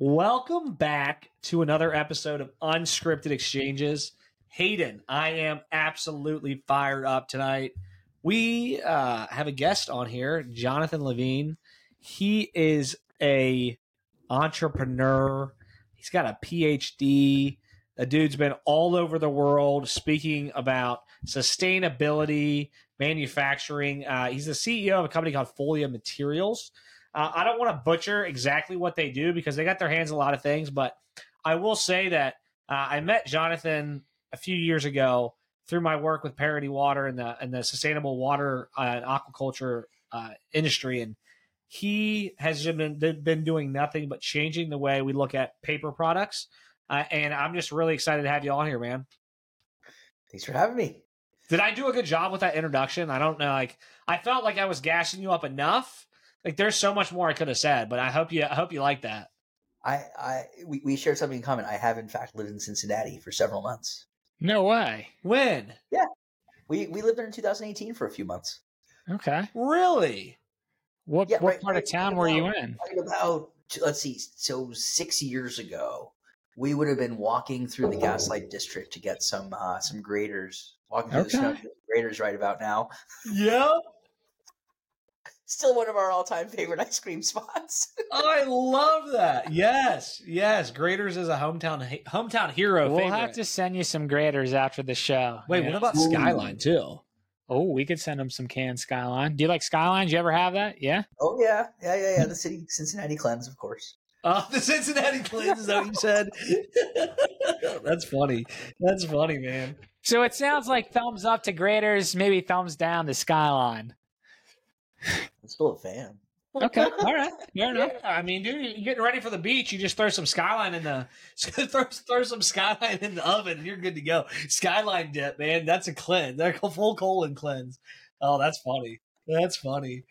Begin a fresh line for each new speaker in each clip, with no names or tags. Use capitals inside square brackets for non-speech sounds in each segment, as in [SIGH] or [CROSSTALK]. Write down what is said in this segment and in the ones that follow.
Welcome back to another episode of Unscripted Exchanges. Hayden, I am absolutely fired up tonight. We uh, have a guest on here, Jonathan Levine. He is a entrepreneur. He's got a PhD. The dude's been all over the world speaking about sustainability, manufacturing. Uh, he's the CEO of a company called Folia Materials. Uh, I don't want to butcher exactly what they do because they got their hands in a lot of things, but I will say that uh, I met Jonathan a few years ago through my work with Parity Water and the and the sustainable water uh, and aquaculture uh, industry, and he has been been doing nothing but changing the way we look at paper products. Uh, and I'm just really excited to have you on here, man.
Thanks for having me.
Did I do a good job with that introduction? I don't know. Like I felt like I was gassing you up enough. Like there's so much more I could have said, but I hope you I hope you like that.
I, I we, we shared something in common. I have in fact lived in Cincinnati for several months.
No way.
When?
Yeah. We we lived there in 2018 for a few months.
Okay.
Really?
What
Yeah,
what
right-
part
right
of town were you in?
Right about let's see, so six years ago, we would have been walking through the Gaslight District to get some uh, some Graeter's. Walking through the snow
Okay.
to get Graeter's right about now.
Yep.
Still one of our all time favorite ice cream spots. [LAUGHS]
I love that. Yes, yes. Graeter's is a hometown hometown hero.
We'll
favorite.
have to send you some Graeter's after the show.
Wait,
Yeah.
what about
Ooh.
Skyline too?
Oh, we could send them some canned Skyline. Do you like Skylines? You ever have that? Yeah.
oh yeah, yeah, yeah, yeah. The city Cincinnati cleanse, of course.
Uh, the Cincinnati Cleans is that what you said? [LAUGHS] That's funny. That's funny, man.
So it sounds like thumbs up to Graeter's, maybe thumbs down to Skyline.
I'm still a fan.
Okay. [LAUGHS] All right. Fair enough.
Yeah, I mean, dude, you're getting ready for the beach. You just throw some skyline in the [LAUGHS] throw, throw some skyline in the oven, and you're good to go. Skyline dip, man. That's a cleanse. That's a full colon cleanse. Oh, that's funny. That's funny.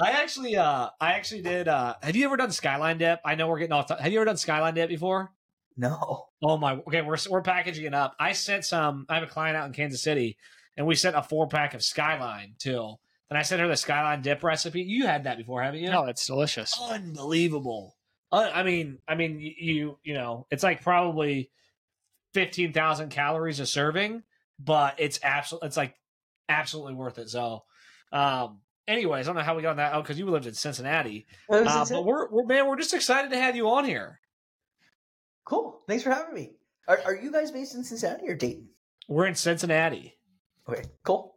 I actually, uh, I actually did. Uh, have you ever done skyline dip? I know we're getting off. have you ever done skyline dip before?
No.
Oh my. Okay, we're we're packaging it up. I sent some. I have a client out in Kansas City, and we sent a four pack of skyline too. And I sent her the skyline dip recipe. You had that before, haven't you?
No, it's delicious.
unbelievable. Uh, I mean, I mean, you you know, it's like probably fifteen thousand calories a serving, but it's absolutely it's like absolutely worth it. So, um, anyways, I don't know how we got on that. Oh, because you lived in Cincinnati, uh, but we're we're man, we're just excited to have you on here.
cool. Thanks for having me. Are, are you guys based in Cincinnati or Dayton?
We're in Cincinnati.
Okay, cool.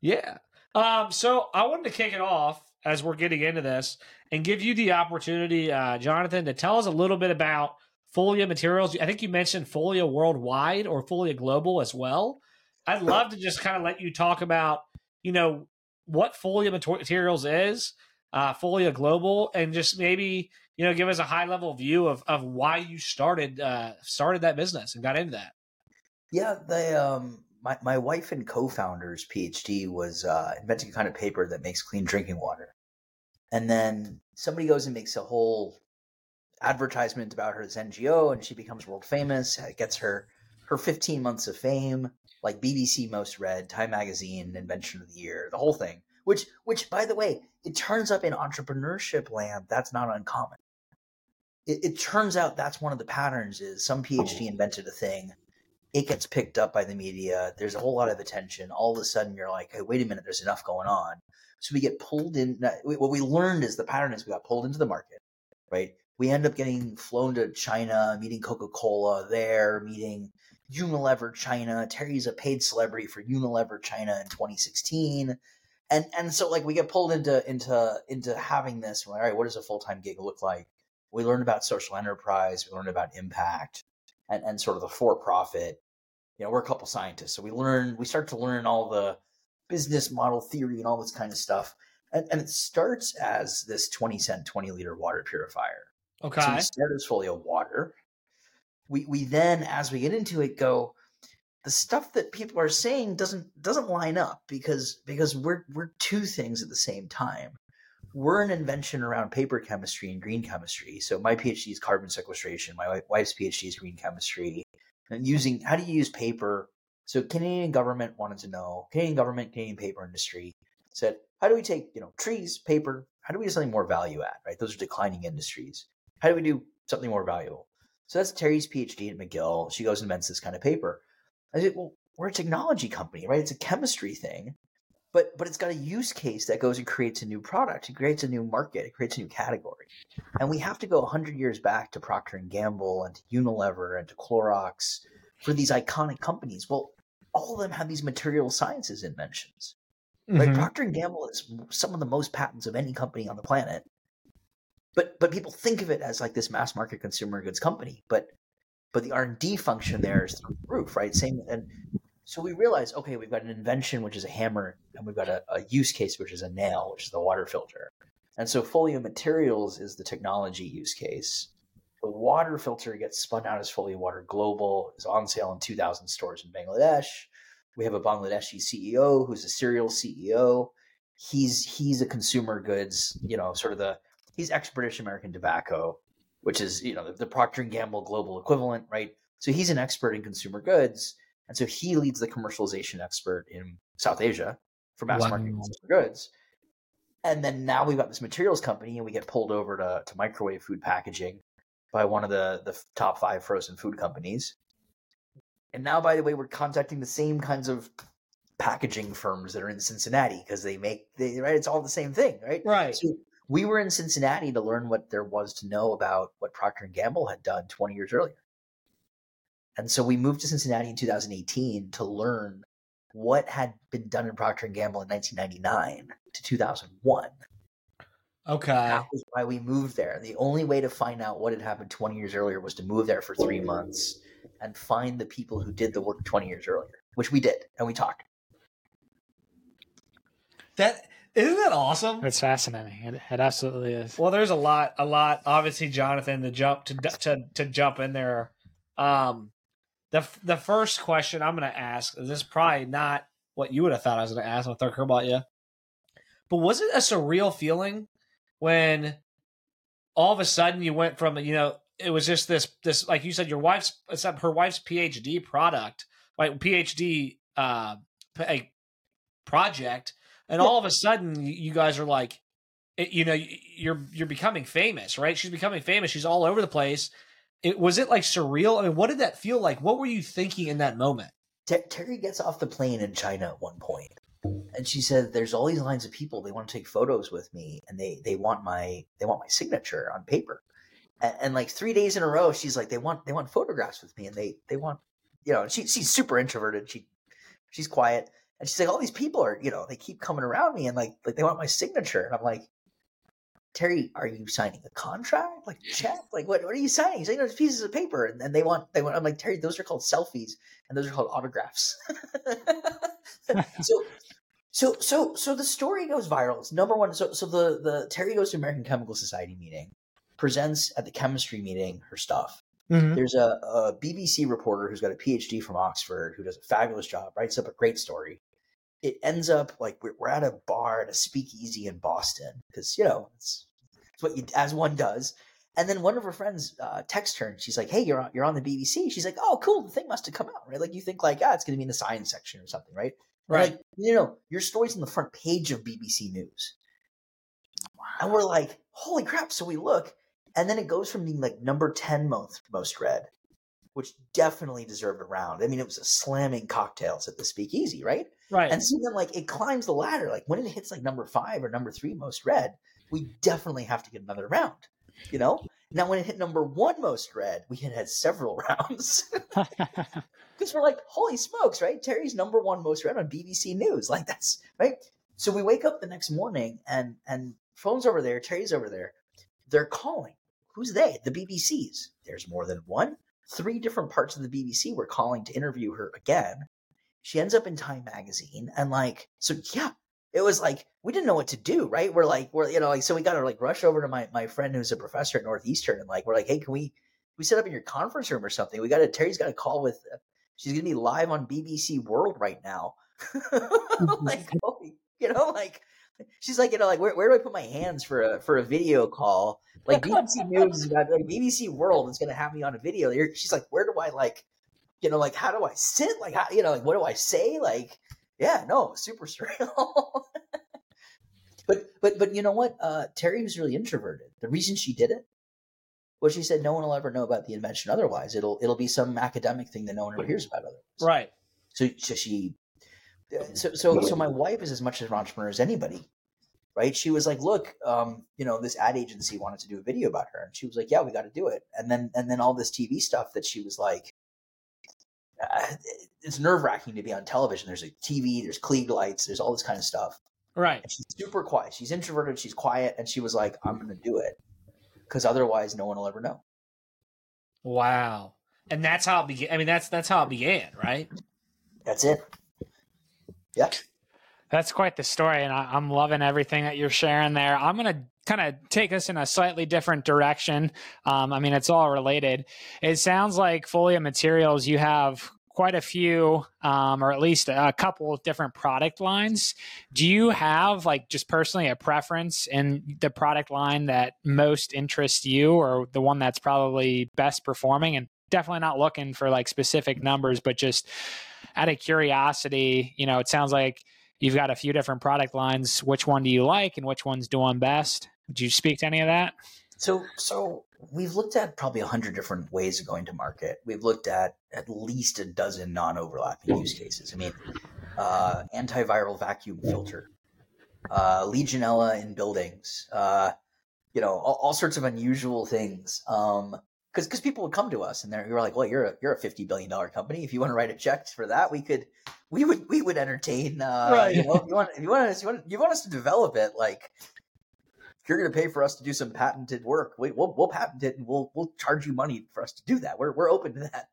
Yeah. Um, so I wanted to kick it off as we're getting into this and give you the opportunity, uh, Jonathan, to tell us a little bit about Folia Materials. I think you mentioned Folia Worldwide or Folia Global as well. I'd love to just kind of let you talk about, you know, what Folia Materials is, uh, Folia Global, and just maybe you know give us a high level view of of why you started uh, started that business and got into that.
Yeah, the um, my my wife and co-founder's PhD was uh, inventing a kind of paper that makes clean drinking water, and then somebody goes and makes a whole advertisement about her NGO, and she becomes world famous. It gets her her 15 months of fame, like BBC Most Read, Time Magazine, Invention of the Year, the whole thing. Which, which, by the way, it turns up in entrepreneurship land. That's not uncommon. It, it turns out that's one of the patterns. Is some PhD invented a thing, it gets picked up by the media. There's a whole lot of attention. All of a sudden, you're like, hey, wait a minute, there's enough going on. So we get pulled in. Uh, what we learned is the pattern is we got pulled into the market, right? We end up getting flown to China, meeting Coca Cola there, meeting Unilever China. Terry's a paid celebrity for Unilever China in 2016. And and so like we get pulled into into into having this. Like, all right, what does a full time gig look like? We learn about social enterprise. We learn about impact and, and sort of the for profit. You know, we're a couple scientists, so we learn. We start to learn all the business model theory and all this kind of stuff. And, and it starts as this 20 cent 20 liter water purifier. So
Okay.
we start as Folia Water. We we then, as we get into it, go. The stuff that people are saying doesn't doesn't line up because because we're we're two things at the same time. We're an invention around paper chemistry and green chemistry. So my PhD is carbon sequestration. My wife's PhD is green chemistry. And using how do you use paper? So Canadian government wanted to know. Canadian government, Canadian paper industry said, how do we take you know trees, paper? How do we do something more value add? Right, those are declining industries How do we do something more valuable? So that's Terry's PhD at McGill. She goes and invents this kind of paper. I said, well, we're a technology company, right? It's a chemistry thing, but but it's got a use case that goes and creates a new product. It creates a new market. It creates a new category. And we have to go 100 years back to Procter and Gamble and to Unilever and to Clorox for these iconic companies. Well, all of them have these material sciences inventions. Right?
Mhm.
Procter and Gamble is some of the most patents of any company on the planet. But but people think of it as like this mass market consumer goods company. But but the R and D function there is through the roof, right? Same and so we realize, okay, we've got an invention which is a hammer, and we've got a, a use case which is a nail, which is the water filter. And so Folia Materials is the technology use case. The water filter gets spun out as Folia Water Global, is on sale in 2,000 stores in Bangladesh. We have a Bangladeshi CEO who's a serial CEO. He's he's a consumer goods, you know, sort of the he's ex British American Tobacco, which is you know the, the Procter and Gamble global equivalent, right? So he's an expert in consumer goods, and so he leads the commercialization expert in South Asia for mass market
Wow.
consumer goods. And then now we've got this materials company, and we get pulled over to, to microwave food packaging by one of the the top five frozen food companies. And now, by the way, we're contacting the same kinds of packaging firms that are in Cincinnati because they make they right. It's all the same thing, right?
Right.
So we were in Cincinnati to learn what there was to know about what Procter and Gamble had done 20 years earlier. And so we moved to Cincinnati in 2018 to learn what had been done in Procter and Gamble in 1999 to 2001.
Okay.
That was why we moved there. The only way to find out what had happened 20 years earlier was to move there for 3 months and find the people who did the work 20 years earlier, which we did and we talked.
That isn't that awesome?
It's fascinating. It, it absolutely is.
Well, there's a lot, a lot. Obviously, Jonathan, to jump to to to jump in there. Um, the the first question I'm going to ask is this is probably not what you would have thought I was going to ask. I'll throw a curveball at you. But was it a surreal feeling when all of a sudden you went from you know it was just this this like you said your wife's it's her wife's PhD product like PhD uh a project and all of a sudden you guys are like you know you're you're becoming famous right she's becoming famous she's all over the place it was it like surreal i mean what did that feel like what were you thinking in that moment
Ter- Terry gets off the plane in China at one point, and she said, "There's all these lines of people. They want to take photos with me, and they they want my they want my signature on paper." And, and like three days in a row, she's like, "They want they want photographs with me, and they they want you know." She she's super introverted. She she's quiet, and she's like, "All these people are you know they keep coming around me, and like like they want my signature." And I'm like. Terry, are you signing a contract? Like check? Like what? What are you signing? He's like, "No, it's pieces of paper, and, and they want they want. I'm like Terry, those are called selfies and those are called autographs. [LAUGHS] [LAUGHS] so, so, so, so the story goes viral. It's number one. So, so the the Terry goes to American Chemical Society meeting, presents at the chemistry meeting her stuff. Mm-hmm. There's a, a BBC reporter who's got a PhD from Oxford who does a fabulous job, writes up a great story. It ends up like we're, we're at a bar at a speakeasy in Boston because you know it's, it's what you as one does. And then one of her friends uh, texts her and she's like, "Hey, you're on, you're on the BBC." She's like, "Oh, cool. The thing must have come out, right? Like you think like, ah, it's going to be in the science section or something, right?"
Right
Like, you know, your story's on the front page of BBC News. And we're like, holy crap. So we look, and then it goes from being like number 10 most, most read, which definitely deserved a round. I mean, it was a slamming cocktails at the speakeasy, right?
right
And so then, like, it climbs the ladder. Like, when it hits like number five or number three most read, we definitely have to get another round, you know? Now, when it hit number one most read, we had had several [LAUGHS] rounds [LAUGHS] because we're like, holy smokes, right? Terry's number one most read on BBC News. Like that's right. So we wake up the next morning and and phone's over there, Terry's over there. They're calling. Who's they? The BBC's. There's more than one. Three different parts of the BBC were calling to interview her again. She ends up in Time magazine and like so yeah, it was like we didn't know what to do, right? We're like we're you know like so we got to like rush over to my my friend who's a professor at Northeastern and like we're like, "Hey, can we we set up in your conference room or something? We got to Terry's got a call with uh, she's gonna be live on BBC World right now. [LAUGHS] Mm-hmm. like, you know, like she's like, you know, like where, where do I put my hands for a for a video call? Like [LAUGHS] BBC News is about like BBC World is gonna have me on a video. She's like, where do I like, you know, like how do I sit? Like how you know, like what do I say? Like, yeah, no, super [LAUGHS] surreal. but but but you know what? Uh Terry was really introverted. The reason she did it Well, she said no one will ever know about the invention otherwise. It'll it'll be some academic thing that no one ever hears about otherwise.
Right.
So, so she, so so so my wife is as much of an entrepreneur as anybody, right? She was like, "Look, um, you know, this ad agency wanted to do a video about her," and she was like, "Yeah, we got to do it." And then and then all this TV stuff that she was like, uh, it's nerve wracking to be on television. There's a TV, there's Klieg lights, there's all this kind of stuff.
Right.
And she's super quiet. She's introverted. She's quiet, and she was like, "I'm going to do it because otherwise, no one will ever know."
Wow. And that's how it began. I mean, that's that's how it began, right?
That's it. Yeah.
That's quite the story, and I, I'm loving everything that you're sharing there. I'm going to kind of take us in a slightly different direction. Um, I mean, it's all related. It sounds like Folia Materials, you have quite a few, um, or at least a couple of different product lines. Do you have, like, just personally a preference in the product line that most interests you, or the one that's probably best performing? And definitely not looking for like specific numbers, but just out of curiosity, you know, it sounds like you've got a few different product lines. Which one do you like and which one's doing best? Would you speak to any of that?
So, so we've looked at probably a hundred different ways of going to market. We've looked at at least a dozen non-overlapping use cases. I mean, uh, antiviral vacuum filter, uh, Legionella in buildings, uh, you know, all, all, sorts of unusual things. Um, because because people would come to us and they're you're like, well, you're a you're a fifty billion dollar company. If you want to write a check for that, we could we would we would entertain. Uh, right. You know, if you want if you want us you want you want us to develop it, like if you're going to pay for us to do some patented work, we, will we'll patent it and we'll we'll charge you money for us to do that. We're we're open to [LAUGHS] that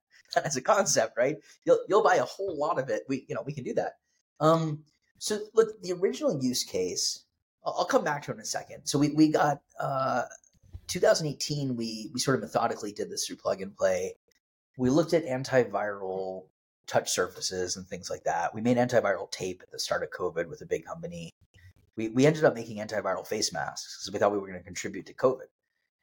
as a concept, right? You'll you'll buy a whole lot of it. We you know we can do that. Um, so look, the original use case. I'll, I'll come back to it in a second. So we we got uh 2018, we we sort of methodically did this through plug and play. We looked at antiviral touch surfaces and things like that. We made antiviral tape at the start of COVID with a big company. We we ended up making antiviral face masks because we thought we were going to contribute to COVID.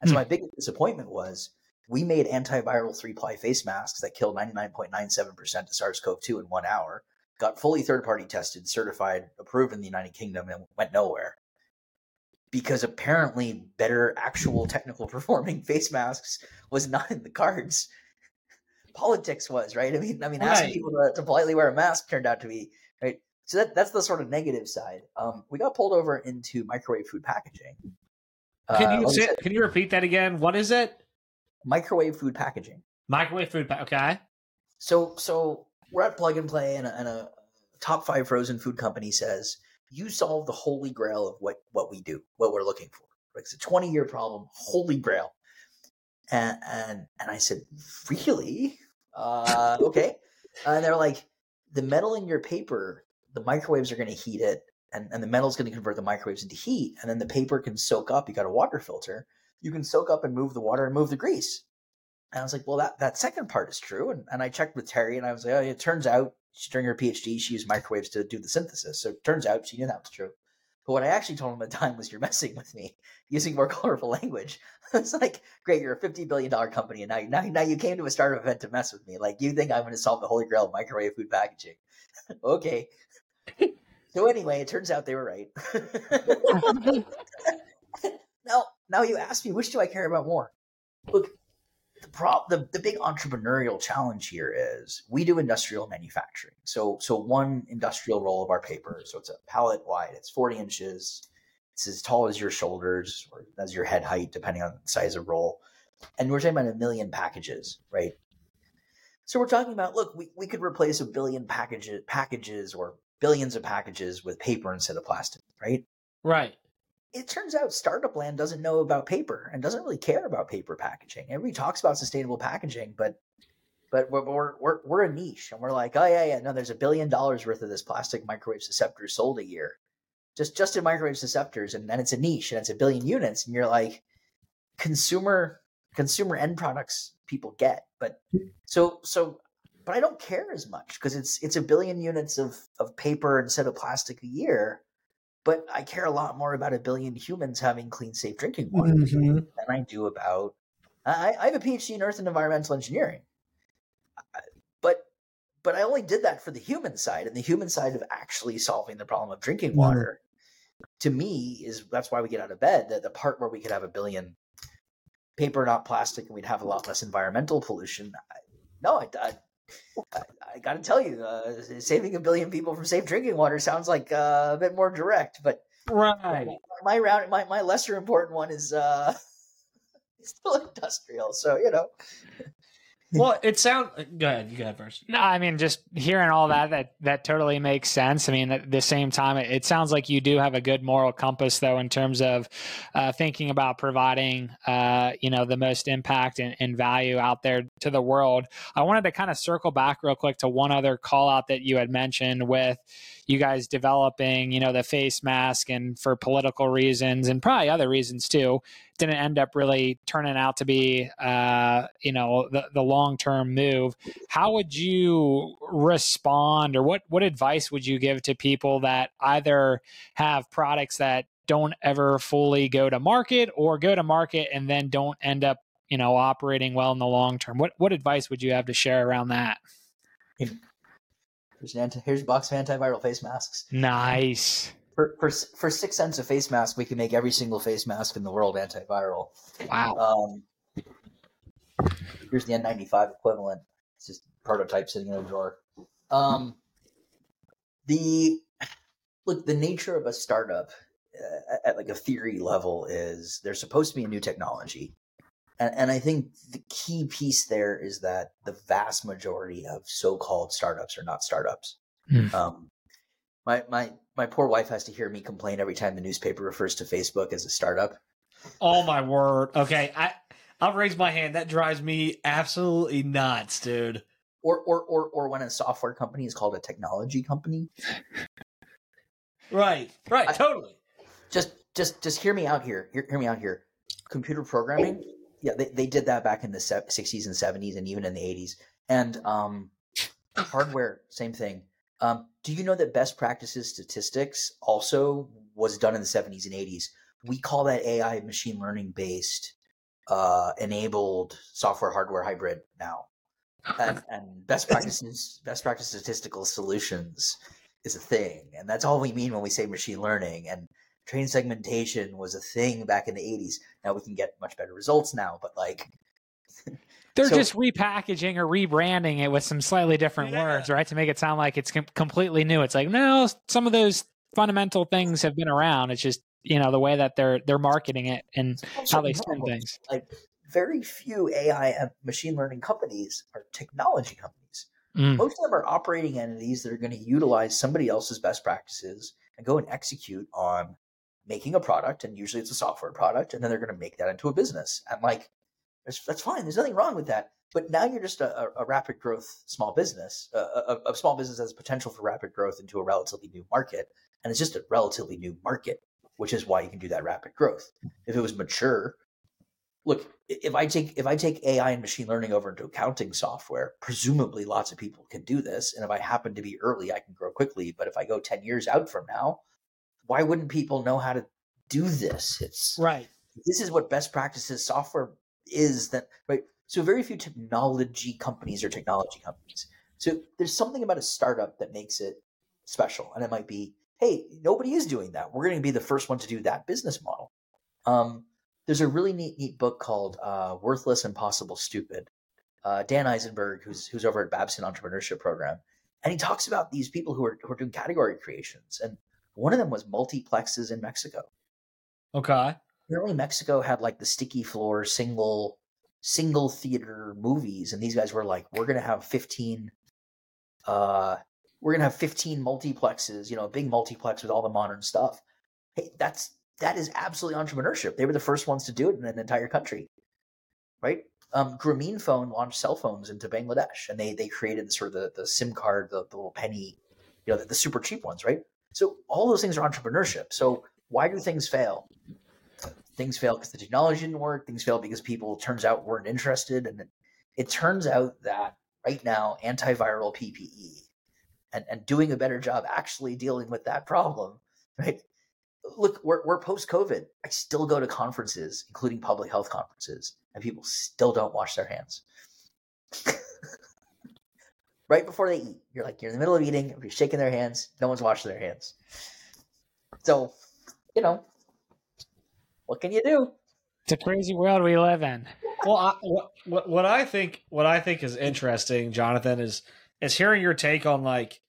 And so hmm. my biggest disappointment was we made antiviral three ply face masks that killed 99.97% of SARS CoV 2 in one hour, got fully third party tested, certified, approved in the United Kingdom, and went nowhere because apparently better actual technical [LAUGHS] performing face masks was not in the cards. Politics was right. I mean, I mean, asking people to, to, politely wear a mask turned out to be right. So that, that's the sort of negative side. Um, we got pulled over into microwave food packaging.
Can you uh, say, can you repeat that again? What is it?
Microwave food packaging.
Microwave food. Pa- okay.
So so we're at Plug and Play, and a, and a top five frozen food company says you solve the holy grail of what what we do, what we're looking for. It's a 20 year problem, holy grail. And and and I said, really? Uh, okay. and they're like, the metal in your paper, the microwaves are going to heat it, and, and the metal's going to convert the microwaves into heat, and then the paper can soak up. You got a water filter. You can soak up and move the water and move the grease. And I was like, well, that, that second part is true. And, and I checked with Terry and I was like, oh, it turns out her PhD, she used microwaves to do the synthesis. So it turns out she knew that was true. But what I actually told him at the time was, "You're messing with me, using more [LAUGHS] colorful language." [LAUGHS] it's like, great, you're a fifty billion dollar company, and now, now, now you came to a startup event to mess with me. Like, you think I'm going to solve the holy grail of microwave food packaging? [LAUGHS] okay. so anyway, it turns out they were right. now, now you ask me, which do I care about more? Look, the prop the, the big entrepreneurial challenge here is we do industrial manufacturing. So so one industrial roll of our paper, so it's a pallet wide, it's 40 inches, it's as tall as your shoulders or as your head height, depending on the size of roll. And we're talking about a million packages, right? So we're talking about look, we, we could replace a billion packages packages or billions of packages with paper instead of plastic, right?
Right
it turns out startup land doesn't know about paper and doesn't really care about paper packaging. Everybody talks about sustainable packaging, but but we're we're we're a niche, and we're like, oh yeah, yeah, no, there's a billion dollars worth of this plastic microwave susceptors sold a year, just just in microwave susceptors, and then it's a niche, and it's a billion units, and you're like, consumer consumer end products people get, but so so, but I don't care as much because it's it's a billion units of of paper instead of plastic a year but I care a lot more about a billion humans having clean, safe drinking water mm-hmm. than I do about. I, I, have a PhD in Earth and Environmental Engineering, but but I only did that for the human side, and the human side of actually solving the problem of drinking mm-hmm. water. Mm-hmm. To me, is that's why we get out of bed. That the part where we could have a billion paper, not plastic, and we'd have a lot less environmental pollution. I, no, I, I, I got to tell you, uh, saving a billion people from safe drinking water sounds like uh, a bit more direct. But
right,
my round, my, my lesser important one is uh, [LAUGHS] still industrial. So you know,
well, it sounds. Go ahead. You go ahead first.
No, I mean, just hearing all that, that that totally makes sense. I mean, at the same time, it, it sounds like you do have a good moral compass, though, in terms of uh, thinking about providing, uh, you know, the most impact and, and, value out there to the world. I wanted to kind of circle back real quick to one other call out that you had mentioned with you guys developing, you know, the face mask and for political reasons and probably other reasons too, didn't end up really turning out to be, uh, you know, the, the long term move. How would you respond, or what what advice would you give to people that either have products that don't ever fully go to market, or go to market and then don't end up, you know, operating well in the long term? What what advice would you have to share around that?
Here's an anti- here's a box of antiviral face masks.
Nice.
For, for for six cents a face mask, we can make every single face mask in the world antiviral.
Wow.
Um, here's the N95 equivalent. It's just prototype sitting in a drawer. Um, the look, the nature of a startup uh, at like a theory level is there's supposed to be a new technology. And, and I think the key piece there is that the vast majority of so-called startups are not startups. Mm. Um, my my my poor wife has to hear me complain every time the newspaper refers to Facebook as a startup.
Oh my word! Okay, I I'll raise my hand. That drives me absolutely nuts, dude.
Or or or or when a software company is called a technology company.
right. Right. I, totally.
Just just just hear me out here. Hear, hear me out here. Computer programming yeah, they, they did that back in the 60s and 70s and even in the 80s. And um, hardware, same thing. Um, do you know that best practices statistics also was done in the 70s and 80s? We call that AI machine learning based uh, enabled software hardware hybrid now. And, [LAUGHS] and best practices, best practice statistical solutions is a thing. And that's all we mean when we say machine learning. And train segmentation was a thing back in the 80s. Now we can get much better results now, but like [LAUGHS]
they're so, just repackaging or rebranding it with some slightly different yeah. words, right? To make it sound like it's com- completely new. It's like, no, some of those fundamental things have been around. It's just, you know, the way that they're they're marketing it and how they spin things.
Like very few AI and machine learning companies are technology companies. Mm. Most of them are operating entities that are going to utilize somebody else's best practices and go and execute on making a product, and usually it's a software product, and then they're going to make that into a business. And like, that's fine. There's nothing wrong with that. But now you're just a, a rapid growth small business. A, a, a, small business has potential for rapid growth into a relatively new market, and it's just a relatively new market, which is why you can do that rapid growth. If it was mature, look, if I take if I take AI and machine learning over into accounting software, presumably lots of people can do this. And if I happen to be early, I can grow quickly. But if I go ten years out from now, why wouldn't people know how to do this? It's
right.
This is what best practices software is that right. So very few technology companies are technology companies. So there's something about a startup that makes it special, and it might be, hey, nobody is doing that. We're going to be the first one to do that business model. Um, there's a really neat, neat book called uh, "Worthless Impossible Stupid." Uh, Dan Isenberg, who's who's over at Babson Entrepreneurship Program, and he talks about these people who are who are doing category creations, and one of them was multiplexes in Mexico.
Okay.
Apparently, Mexico had like the sticky floor single single theater movies, and these guys were like, "We're gonna have fifteen, uh, we're gonna have fifteen multiplexes. You know, a big multiplex with all the modern stuff." Hey, that's that is absolutely entrepreneurship. They were the first ones to do it in an entire country, right? Um, Grameenphone launched cell phones into Bangladesh, and they they created the sort of the, the SIM card, the, the little penny, you know, the, the super cheap ones, right? So all those things are entrepreneurship. So why do things fail? Things fail because the technology didn't work. Things fail because people turns out weren't interested, and it, it turns out that right now antiviral PPE and, and doing a better job actually dealing with that problem, right? Look, we're, we're post COVID. I still go to conferences, including public health conferences, and people still don't wash their hands. [LAUGHS] right before they eat. You're like you're in the middle of eating, you're shaking their hands, no one's washing their hands. So, you know, what can you do?
It's a crazy world we live in.
Well, I, what, what what I think what I think is interesting, Jonathan, is is hearing your take on like,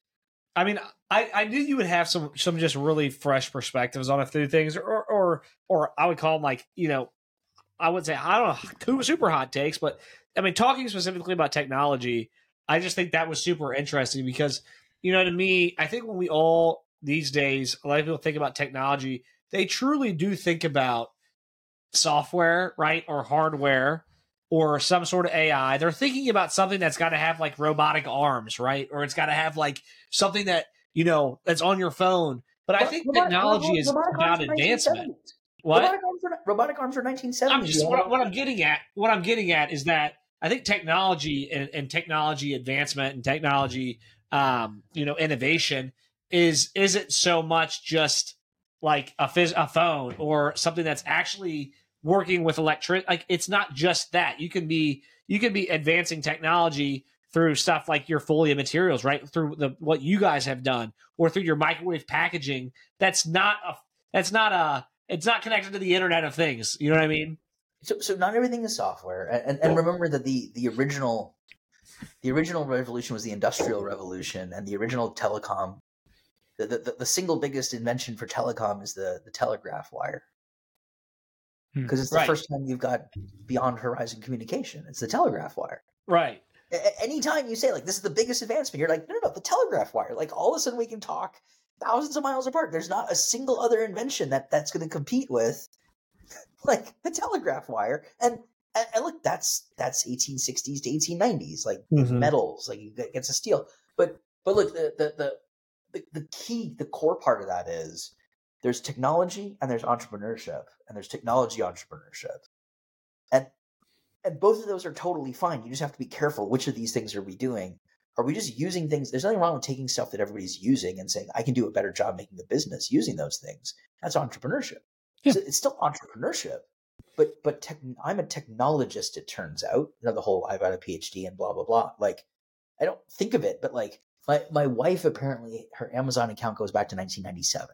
I mean, I, I knew you would have some some just really fresh perspectives on a few things, or or or I would call them like you know, I would say I don't know super hot takes, but I mean talking specifically about technology, I just think that was super interesting because you know to me, I think when we all these days a lot of people think about technology, they truly do think about software, right, or hardware, or some sort of AI. They're thinking about something that's got to have like robotic arms, right, or it's got to have like something that you know that's on your phone. But I think robotic, technology robotic, is robotic about advancement. What
robotic arms, are, robotic arms are 1970s.
I'm just what, what I'm getting at. What I'm getting at is that I think technology and, and technology advancement and technology, um, you know, innovation is isn't so much just like a phys- a phone or something that's actually working with electric like it's not just that. You can be you can be advancing technology through stuff like your folia materials right? Through the what you guys have done or through your microwave packaging that's not a that's not a it's not connected to the internet of things. You know what i mean
so so not everything is software and and, remember that the the original the original revolution was the industrial revolution and the original telecom the, the, the single biggest invention for telecom is the the telegraph wire Hmm. because it's the right. first time you've got beyond horizon communication. It's the telegraph wire.
Right.
A- anytime you say like this is the biggest advancement, you're like, no, no, no, the telegraph wire. Like all of a sudden we can talk thousands of miles apart. There's not a single other invention that that's going to compete with [LAUGHS] like the telegraph wire. And, and, look, that's that's 1860s to 1890s, like mm-hmm. metals, like you get, a steel. But but look, the, the the the the key, the core part of that is there's technology and there's entrepreneurship and there's technology entrepreneurship and and both of those are totally fine you just have to be careful which of these things are we doing are we just using things there's nothing wrong with taking stuff that everybody's using and saying i can do a better job making a business using those things that's entrepreneurship yeah. it's still entrepreneurship but but tech, i'm a technologist it turns out you know the whole i've got a phd and blah blah blah like i don't think of it but like my, my wife apparently her amazon account goes back to 1997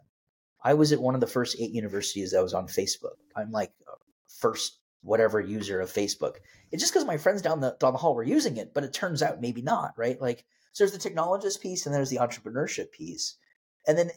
I was at one of the first eight universities that was on Facebook. I'm like uh, first whatever user of Facebook. It's just because my friends down the down the hall were using it, but it turns out maybe not, right? Like so there's the technologist piece and there's the entrepreneurship piece. And then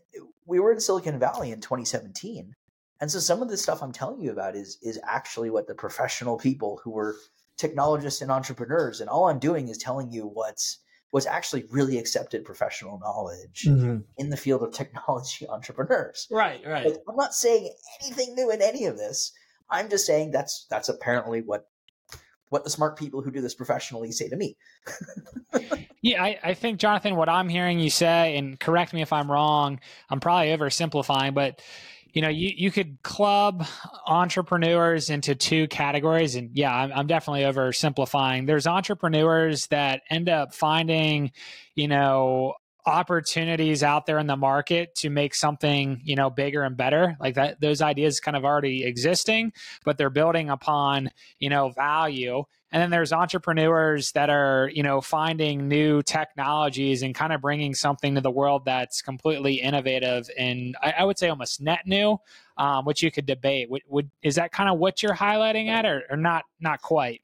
we were in Silicon Valley in 2017. And so some of the stuff I'm telling you about is is actually what the professional people who were technologists and entrepreneurs and all I'm doing is telling you what's was actually really accepted professional knowledge mm-hmm. in the field of technology [LAUGHS] entrepreneurs.
Right, right.
Like, I'm not saying anything new in any of this. I'm just saying that's that's apparently what what the smart people who do this professionally say to me. [LAUGHS]
yeah, I, I think Jonathan, what I'm hearing you say, and correct me if I'm wrong, I'm probably oversimplifying, but you know, you, you could club entrepreneurs into two categories. And yeah, I'm, I'm definitely oversimplifying. There's entrepreneurs that end up finding, you know, opportunities out there in the market to make something you know bigger and better. Like that those ideas kind of already existing but they're building upon you know value. And then there's entrepreneurs that are you know finding new technologies and kind of bringing something to the world that's completely innovative and i, I would say almost net new um, which you could debate. Would, would is that kind of what you're highlighting at or, or not not quite?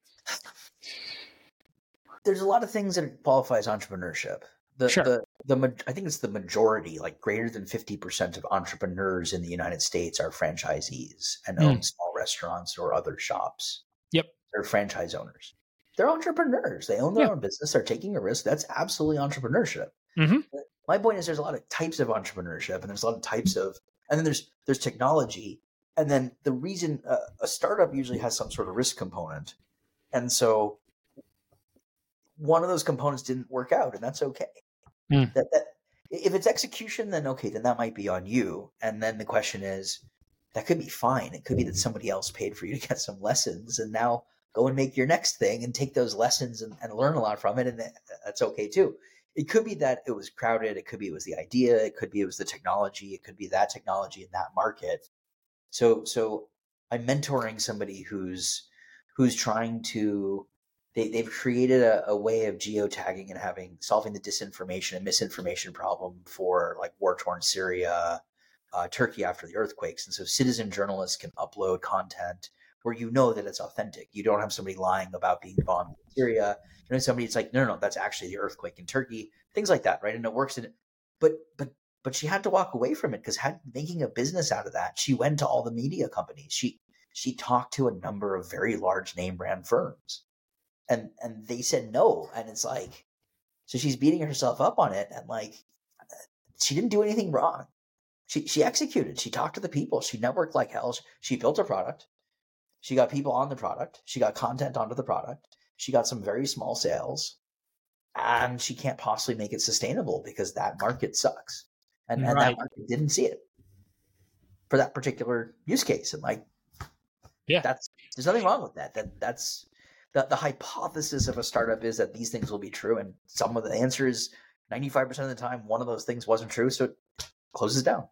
There's a lot of things that qualifies entrepreneurship the, sure. the the I think it's the majority, like greater than fifty percent of entrepreneurs in the United States are franchisees and mm. own small restaurants or other shops.
Yep,
they're franchise owners. They're entrepreneurs. They own their own business. They're taking a risk. That's absolutely entrepreneurship. Mm-hmm. My point is, there's a lot of types of entrepreneurship, and there's a lot of types of, and then there's there's technology, and then the reason uh, a startup usually has some sort of risk component, and so one of those components didn't work out, and that's okay. Mm. That, that if it's execution, then okay, then that might be on you. And then the question is, that could be fine. It could be that somebody else paid for you to get some lessons, and now go and make your next thing and take those lessons and, and learn a lot from it, and that's okay too. It could be that it was crowded. It could be it was the idea. It could be it was the technology. It could be that technology in that market. So so I'm mentoring somebody who's who's trying to they, they've created a, a, way of geotagging and having solving the disinformation and misinformation problem for like war torn Syria, uh, Turkey after the earthquakes. And so citizen journalists can upload content where you know that it's authentic. You don't have somebody lying about being bombed in Syria. You know, somebody it's like, no, no, no, that's actually the earthquake in Turkey, things like that, right? And it works. But but but she had to walk away from it because had making a business out of that. She went to all the media companies. She she talked to a number of very large name brand firms, and and they said no. And it's like, so she's beating herself up on it, and like, she didn't do anything wrong. She she executed. She talked to the people. She networked like hell. She built a product. She got people on the product. She got content onto the product. She got some very small sales, and she can't possibly make it sustainable because that market sucks and, and that market didn't see it for that particular use case. And like,
Yeah.
that's there's nothing wrong with that. That that's the the hypothesis of a startup is that these things will be true, and some of the answer is ninety five percent of the time one of those things wasn't true, so it closes down.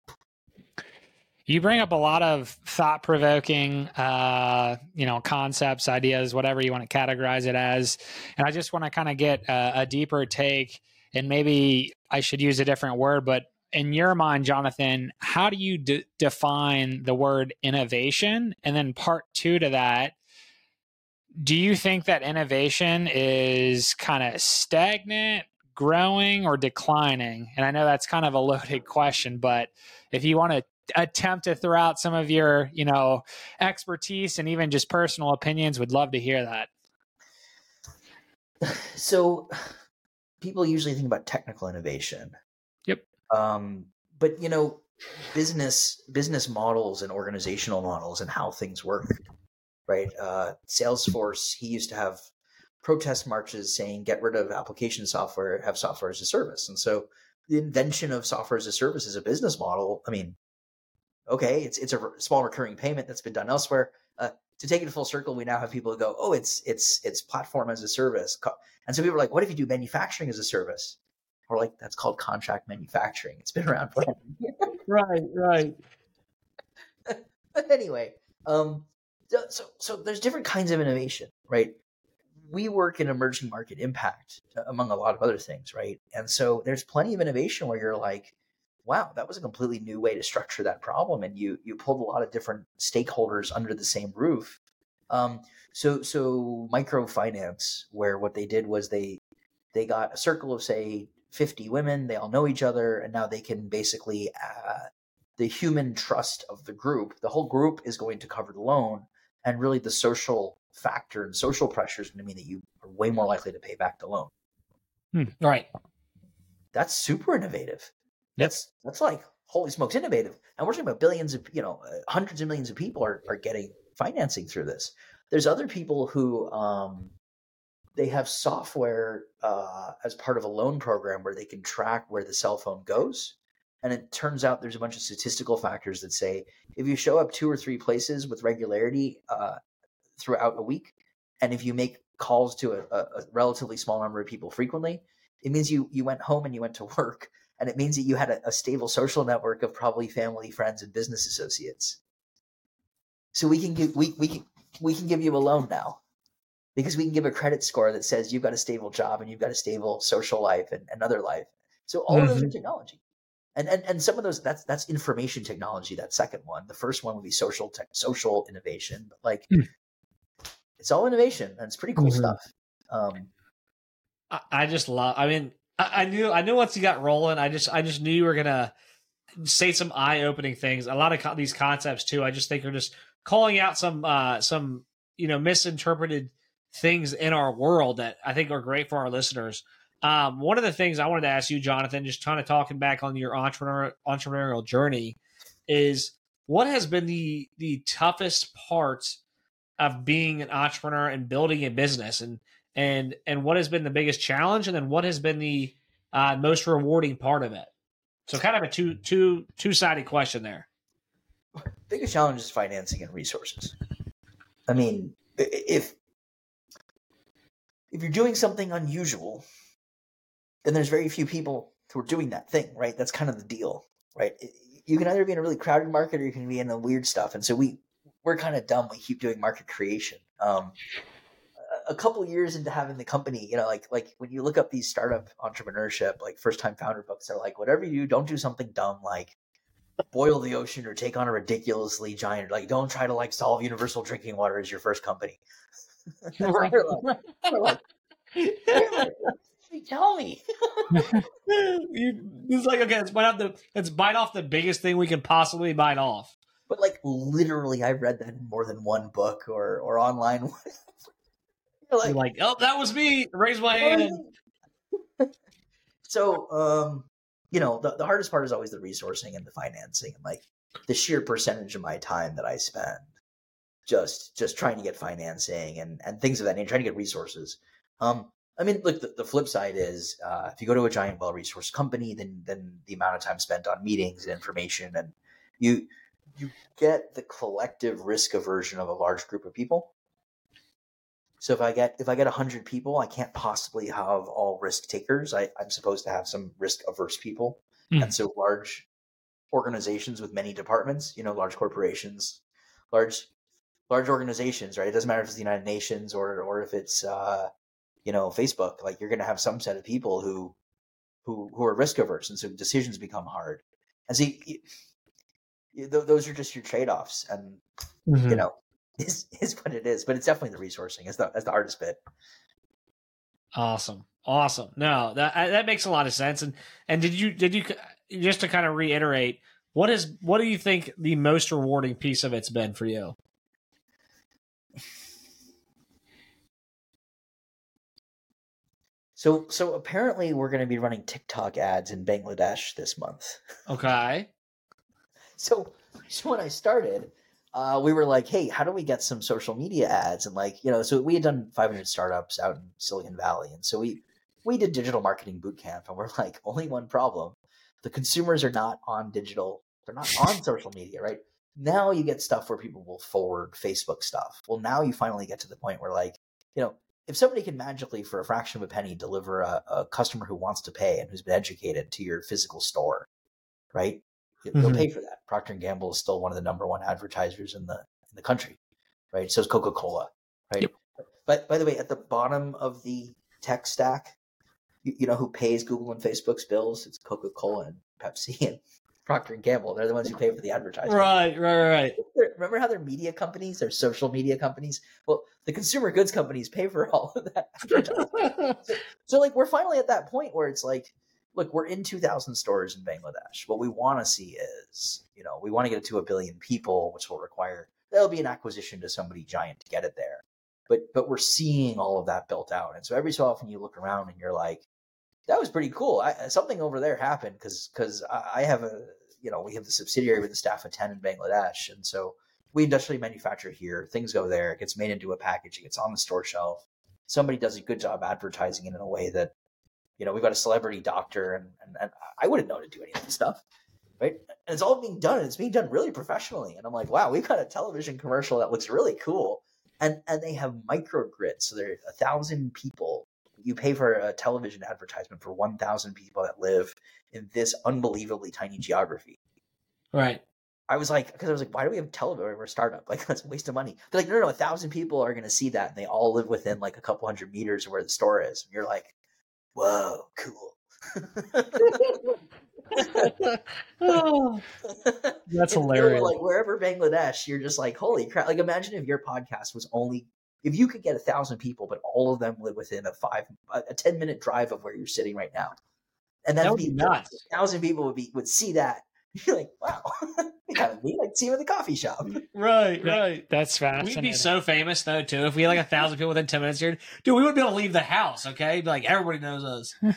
You bring up a lot of thought provoking, uh, you know, concepts, ideas, whatever you want to categorize it as. And I just want to kind of get a, a deeper take, and maybe I should use a different word, but in your mind, Jonathan, how do you de- define the word innovation? And then part two to that, do you think that innovation is kind of stagnant, growing, or declining? And I know that's kind of a [LAUGHS] loaded question, but if you want to attempt to throw out some of your, you know, expertise and even just personal opinions, would love to hear that. [SIGHS]
So people usually think about technical innovation.
Yep.
Um, but you know, business business models and organizational models and how things work, right? Uh, Salesforce, he used to have protest marches saying get rid of application software, have software as a service. And so the invention of software as a service as a business model, I mean, okay, it's it's a small recurring payment that's been done elsewhere. Uh, to take it full circle, we now have people who go, oh, it's it's it's platform as a service. And so people are like, what if you do manufacturing as a service? We're like, that's called contract manufacturing. It's been around for [LAUGHS]
Right, right. [LAUGHS]
but anyway, um, so, so there's different kinds of innovation, right? We work in emerging market impact, uh, among a lot of other things, right? And so there's plenty of innovation where you're like, wow, that was a completely new way to structure that problem, and you you pulled a lot of different stakeholders under the same roof. Um, so so microfinance, where what they did was they they got a circle of say 50 women, they all know each other, and now they can basically uh, the human trust of the group, the whole group is going to cover the loan, and really the social factor and social pressure is going to mean that you are way more likely to pay back the loan.
Right.
That's super innovative. That's that's like holy smokes, innovative. And we're talking about billions of you know uh, hundreds of millions of people are are getting financing through this. There's other people who um, they have software uh, as part of a loan program where they can track where the cell phone goes. And it turns out there's a bunch of statistical factors that say if you show up two or three places with regularity uh, throughout a week, and if you make calls to a, a, relatively small number of people frequently, it means you you went home and you went to [LAUGHS] work, and it means that you had a, a stable social network of probably family, friends, and business associates. So we can give we we can we can give you a loan now because we can give a credit score that says you've got a stable job and you've got a stable social life and another life. So all of those are technology. And, and and some of those that's that's information technology. That second one, the first one would be social tech, social innovation. But like,
Hmm.
it's all innovation and it's pretty cool
Mhm.
stuff. Um,
I, I just love. I mean, I, I knew. I knew once you got rolling. I just. I just knew you were gonna say some eye-opening things. A lot of co- these concepts too. I just think are just calling out some uh some you know misinterpreted things in our world that I think are great for our listeners. Um, one of the things I wanted to ask you, Jonathan, just kind of talking back on your entrepreneur entrepreneurial journey, is what has been the the toughest part of being an entrepreneur and building a business, and and and what has been the biggest challenge, and then what has been the uh, most rewarding part of it. So, kind of a two two two sided question there.
biggest challenge is financing and resources. I mean, if if you're doing something unusual, then there's very few people who are doing that thing, right? That's kind of the deal, right? You can either be in a really crowded market or you can be in the weird stuff. And so we we're kind of dumb. We keep doing market creation. Um, a- couple years into having the company, you know, like like when you look up these startup entrepreneurship, like first time founder books, they're like, whatever you do, don't do something dumb like boil the ocean or take on a ridiculously giant. Like, don't try to like solve universal drinking water as your first company. [LAUGHS] [LAUGHS]
Right.
They're like- they're like, tell me.
it's like okay, let's bite off the let's bite off the biggest thing we can possibly bite off.
But like literally, I read that in more than one book or or online. [LAUGHS] Like,
like, oh, that was me. Raise my hand.
so, um, you know, the, the hardest part is always the resourcing and the financing, and like the sheer percentage of my time that I spend just just trying to get financing and and things of that nature, trying to get resources. Um, I mean, look, the, the flip side is uh, if you go to a giant, well-resourced company, then then the amount of time spent on meetings and information, and you you get the collective risk aversion of a large group of people. So if I get if I get hundred people, I can't possibly have all risk takers. I, I'm supposed to have some risk averse people,
Hmm.
and so large organizations with many departments, you know, large corporations, large large organizations, right? It doesn't matter if it's the United Nations or or if it's uh, you know Facebook. Like you're going to have some set of people who who who are risk averse, and so decisions become hard. And see, you- you- th- those are just your trade offs, and
Mm-hmm.
you know, [LAUGHS] is is what it is. But it's definitely the resourcing. as the as the hardest bit.
Awesome, awesome. No, that that makes a lot of sense. And and did you did you just to kind of reiterate what is what do you think the most rewarding piece of it's been for you?
So so apparently we're going to be running TikTok ads in Bangladesh this month.
Okay. [LAUGHS]
So so when I started, uh, we were like, hey, how do we get some social media ads? And like, you know, so we had done 500 startups out in Silicon Valley, and so we we did digital marketing boot camp, and we're [LAUGHS] like, only one problem: the consumers are not on digital, they're not on [LAUGHS] social media, right? Now you get stuff where people will forward Facebook stuff. Well, now you finally get to the point where like, you know, if somebody can magically for a fraction of a penny deliver a, a customer who wants to pay and who's been educated to your physical store, right? You- They'll
Mhm.
pay for that. Procter and Gamble is still one of the number one advertisers in the in the country, right? So is Coca Cola, right?
Yep.
But by the way, at the bottom of the tech stack, you, you know who pays Google and Facebook's bills? It's Coca Cola and Pepsi [LAUGHS] and Procter and Gamble. They're the ones who pay for the advertising.
Right, right, right.
Remember how they're media companies? They're social media companies. Well, the consumer goods companies pay for all of that. [LAUGHS] advertising.
right.
So like we're finally at that point where it's like, look, we're in 2,000 stores in Bangladesh. What we want to see is, you know, we want to get it to a billion people, which will require there'll be an acquisition to somebody giant to get it there. But but we're seeing all of that built out, and so every so often you look around and you're like, that was pretty cool. I, uh, something over there happened because because I, I have a you know we have the subsidiary with a staff of 10 in Bangladesh, and so we industrially manufacture here. Things go there. It gets made into a package. It gets on the store shelf. Somebody does a good job advertising it in a way that you know, we've got a celebrity doctor, and, and, and I wouldn't know to do any of this stuff, right? And it's all being done, and it's being done really professionally. And I'm like, wow, we've got a television commercial that looks really cool, and and they have microgrids, so there are a thousand people. You pay for a television advertisement for one thousand people that live in this unbelievably tiny geography.
Right.
I was like, because I was like, why do we have television? We're a startup. [LAUGHS] Like, that's a waste of money. They're like, no, no, no, a thousand people are going to see that, and they all live within like a couple hundred meters of where the store is. And you're like, whoa, cool.
Oh, [LAUGHS] [LAUGHS] that's hilarious.
Like wherever Bangladesh, you're just like, holy crap! Like, imagine if your podcast was only if you could get a thousand people, but all of them live within a five a, a ten minute drive of where you're sitting right now, and
That
that'd be
be nuts.
A thousand people would be would see that. [LAUGHS] You're like, wow, kind of neat. I'd see him at the coffee shop. [LAUGHS]
right, right.
That's fascinating.
We'd be so famous though too if we had like a thousand people within ten minutes here. Dude, we wouldn't be able to leave the house. Okay, Be like everybody knows us. [LAUGHS]